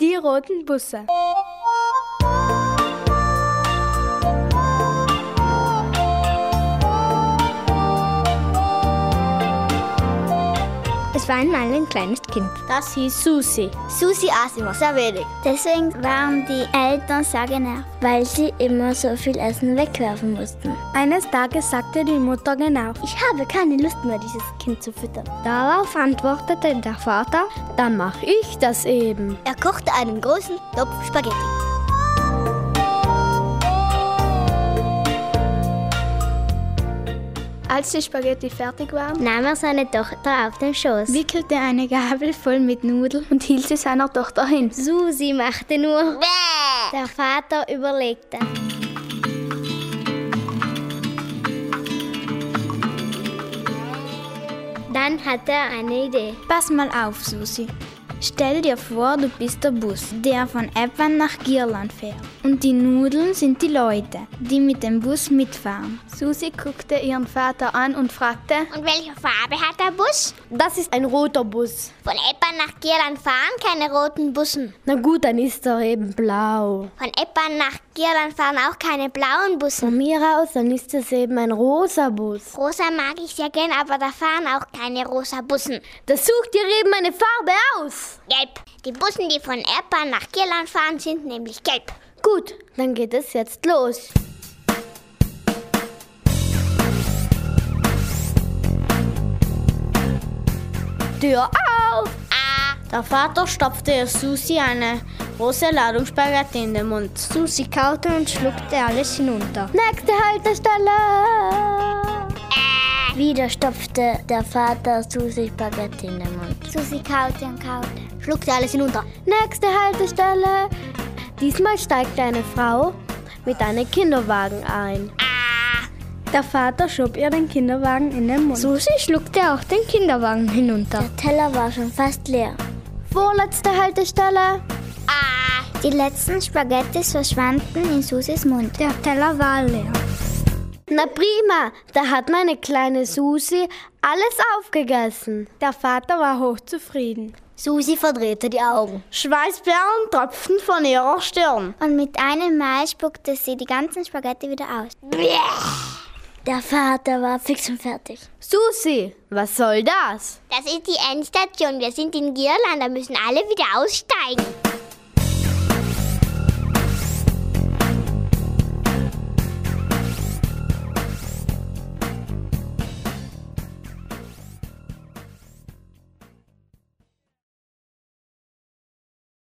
Die roten Busse. Es war einmal ein kleines Kind. Das hieß Susi. Susi aß immer sehr wenig. Deswegen waren die Eltern sehr genervt, weil sie immer so viel Essen wegwerfen mussten. Eines Tages sagte die Mutter genau, Ich habe keine Lust mehr, dieses Kind zu füttern. Darauf antwortete der Vater, dann mach ich das eben. Er kochte einen großen Topf Spaghetti. Als die Spaghetti fertig waren, Nahm er seine Tochter auf den Schoß. wickelte eine Gabel voll mit Nudeln und hielt sie seiner Tochter hin. Susi machte nur. Der Vater überlegte. Dann hatte er eine Idee. Pass mal auf, Susi. Stell dir vor, du bist der Bus, der von Eppan nach Girland fährt. Und die Nudeln sind die Leute, die mit dem Bus mitfahren. Susi guckte ihren Vater an und fragte, Und welche Farbe hat der Bus? das ist ein roter Bus. Von Eppan nach Girland fahren keine roten Bussen. Na gut, dann ist er eben blau. Von Eppan nach Girland fahren auch keine blauen Bussen. Von mir aus, dann ist es eben ein rosa Bus. Rosa mag ich sehr gern, aber da fahren auch keine rosa Bussen. Da sucht ihr eben eine Farbe aus. Gelb. Die Bussen, die von Eppan nach Girland fahren, sind nämlich gelb. Gut, dann geht es jetzt los. Tür auf! Der Vater stopfte Susi eine große Ladung Spaghetti in den Mund. Susi kaute und schluckte alles hinunter. Nächste Haltestelle! Wieder stopfte der Vater Susi Spaghetti in den Mund. Susi kaute und kaute. Schluckte alles hinunter. Nächste Haltestelle! Diesmal steigte eine Frau mit einem Kinderwagen ein. Der Vater schob ihr den Kinderwagen in den Mund. Susi schluckte auch den Kinderwagen hinunter. Der Teller war schon fast leer. Vorletzte Haltestelle. Die letzten Spaghettis verschwanden in Susis Mund. Der Teller war leer. Na prima, da hat meine kleine Susi alles aufgegessen. Der Vater war hochzufrieden. Susi verdrehte die Augen. Schweißperlen tropften von ihrer Stirn. Und mit einem Mal spuckte sie die ganzen Spaghetti wieder aus. Der Vater war fix und fertig. Susi, was soll das? Das ist die Endstation. Wir sind in Girland, da müssen alle wieder aussteigen.